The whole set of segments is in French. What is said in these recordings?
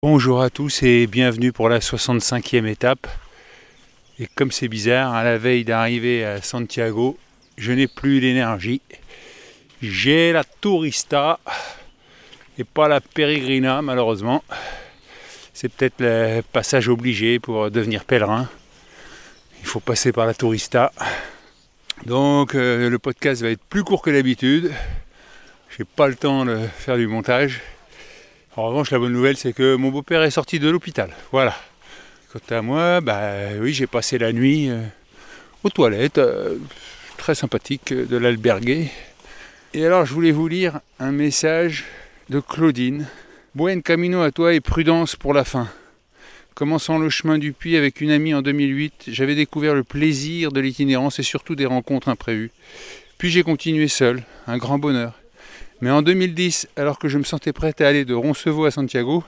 Bonjour à tous et bienvenue pour la 65e étape. Et comme c'est bizarre, à la veille d'arriver à Santiago, je n'ai plus l'énergie. J'ai la tourista et pas la peregrina malheureusement. C'est peut-être le passage obligé pour devenir pèlerin. Il faut passer par la tourista. Donc euh, le podcast va être plus court que d'habitude. J'ai pas le temps de faire du montage. En revanche, la bonne nouvelle, c'est que mon beau-père est sorti de l'hôpital. Voilà. Quant à moi, bah oui, j'ai passé la nuit euh, aux toilettes, euh, très sympathique de l'alberguer. Et alors, je voulais vous lire un message de Claudine. Buen camino à toi et prudence pour la fin. Commençant le chemin du puits avec une amie en 2008, j'avais découvert le plaisir de l'itinérance et surtout des rencontres imprévues. Puis j'ai continué seul, un grand bonheur. Mais en 2010, alors que je me sentais prêt à aller de Roncevaux à Santiago,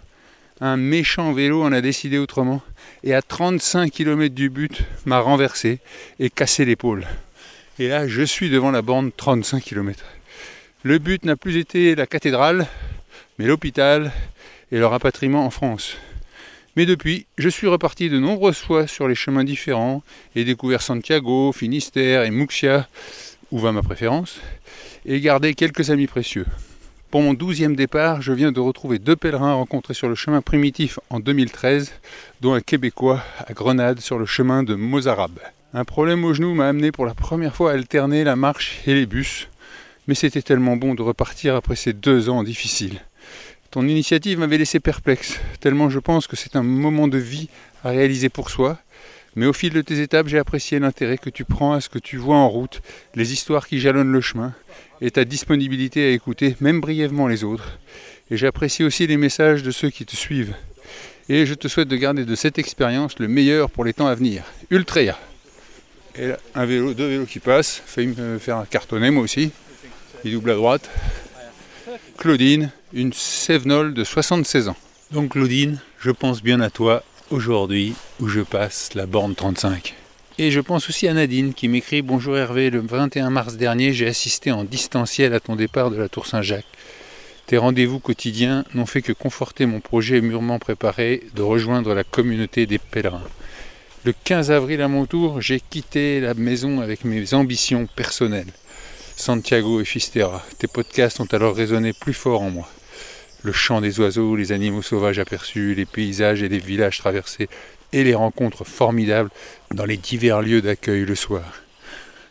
un méchant vélo en a décidé autrement et à 35 km du but m'a renversé et cassé l'épaule. Et là, je suis devant la borne 35 km. Le but n'a plus été la cathédrale, mais l'hôpital et le rapatriement en France. Mais depuis, je suis reparti de nombreuses fois sur les chemins différents et découvert Santiago, Finistère et Muxia, où va ma préférence, et gardé quelques amis précieux. Pour mon douzième départ, je viens de retrouver deux pèlerins rencontrés sur le chemin primitif en 2013, dont un Québécois à Grenade sur le chemin de Mozarabe. Un problème au genou m'a amené pour la première fois à alterner la marche et les bus, mais c'était tellement bon de repartir après ces deux ans difficiles. Ton initiative m'avait laissé perplexe, tellement je pense que c'est un moment de vie à réaliser pour soi, mais au fil de tes étapes, j'ai apprécié l'intérêt que tu prends à ce que tu vois en route, les histoires qui jalonnent le chemin, et ta disponibilité à écouter, même brièvement, les autres. Et j'apprécie aussi les messages de ceux qui te suivent. Et je te souhaite de garder de cette expérience le meilleur pour les temps à venir. Ultrea. Et là, un vélo, deux vélos qui passent, failli me faire un cartonnet moi aussi. Il double à droite. Claudine, une Sévenole de 76 ans. Donc Claudine, je pense bien à toi aujourd'hui où je passe la borne 35. Et je pense aussi à Nadine qui m'écrit Bonjour Hervé, le 21 mars dernier, j'ai assisté en distanciel à ton départ de la Tour Saint-Jacques. Tes rendez-vous quotidiens n'ont fait que conforter mon projet mûrement préparé de rejoindre la communauté des pèlerins. Le 15 avril à mon tour, j'ai quitté la maison avec mes ambitions personnelles. Santiago et Fistera, tes podcasts ont alors résonné plus fort en moi le chant des oiseaux, les animaux sauvages aperçus, les paysages et les villages traversés, et les rencontres formidables dans les divers lieux d'accueil le soir.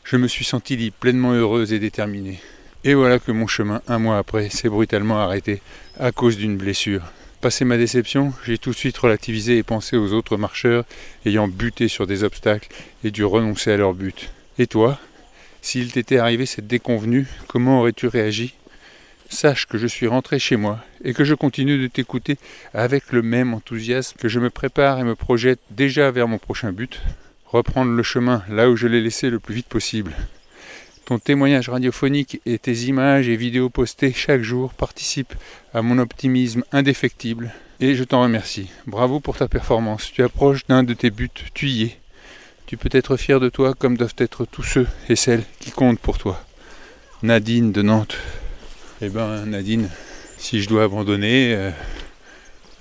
Je me suis senti pleinement heureuse et déterminée. Et voilà que mon chemin, un mois après, s'est brutalement arrêté à cause d'une blessure. Passé ma déception, j'ai tout de suite relativisé et pensé aux autres marcheurs ayant buté sur des obstacles et dû renoncer à leur but. Et toi? S'il t'était arrivé cette déconvenue, comment aurais-tu réagi? Sache que je suis rentré chez moi et que je continue de t'écouter avec le même enthousiasme que je me prépare et me projette déjà vers mon prochain but, reprendre le chemin là où je l'ai laissé le plus vite possible. Ton témoignage radiophonique et tes images et vidéos postées chaque jour participent à mon optimisme indéfectible et je t'en remercie. Bravo pour ta performance. Tu approches d'un de tes buts, tu y es. Tu peux être fier de toi comme doivent être tous ceux et celles qui comptent pour toi. Nadine de Nantes. Eh ben Nadine, si je dois abandonner, euh,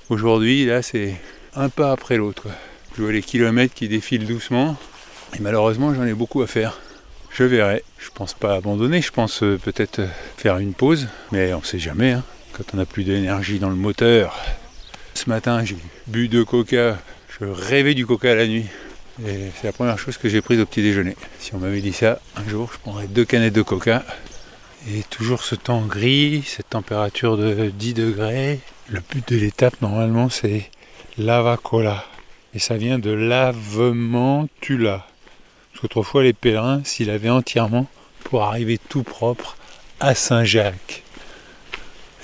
aujourd'hui là c'est un pas après l'autre. Je vois les kilomètres qui défilent doucement et malheureusement j'en ai beaucoup à faire. Je verrai. Je pense pas abandonner, je pense euh, peut-être euh, faire une pause, mais on sait jamais. Hein. quand on n'a plus d'énergie dans le moteur. Ce matin j'ai bu deux coca. Je rêvais du coca la nuit. Et c'est la première chose que j'ai prise au petit déjeuner. Si on m'avait dit ça un jour, je prendrais deux canettes de coca. Et toujours ce temps gris, cette température de 10 degrés. Le but de l'étape, normalement, c'est lavacola. Et ça vient de lavement tula. Parce les pèlerins s'y lavaient entièrement pour arriver tout propre à Saint-Jacques.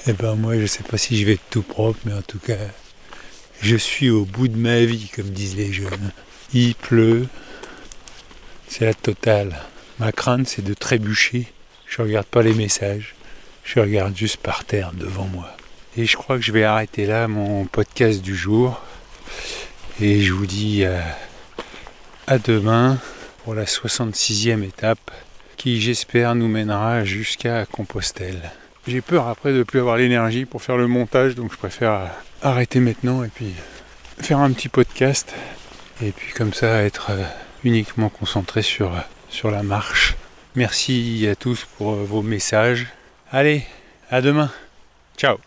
Et eh ben moi, je ne sais pas si je vais tout propre, mais en tout cas, je suis au bout de ma vie, comme disent les jeunes. Il pleut, c'est la totale. Ma crainte, c'est de trébucher je regarde pas les messages. Je regarde juste par terre devant moi. Et je crois que je vais arrêter là mon podcast du jour. Et je vous dis euh, à, demain pour la 66e étape qui j'espère nous mènera jusqu'à Compostelle. J'ai peur après de ne plus avoir l'énergie pour faire le montage donc je préfère arrêter maintenant et puis faire un petit podcast et puis comme ça être euh, uniquement concentré sur, sur la marche. Merci à tous pour vos messages. Allez, à demain. Ciao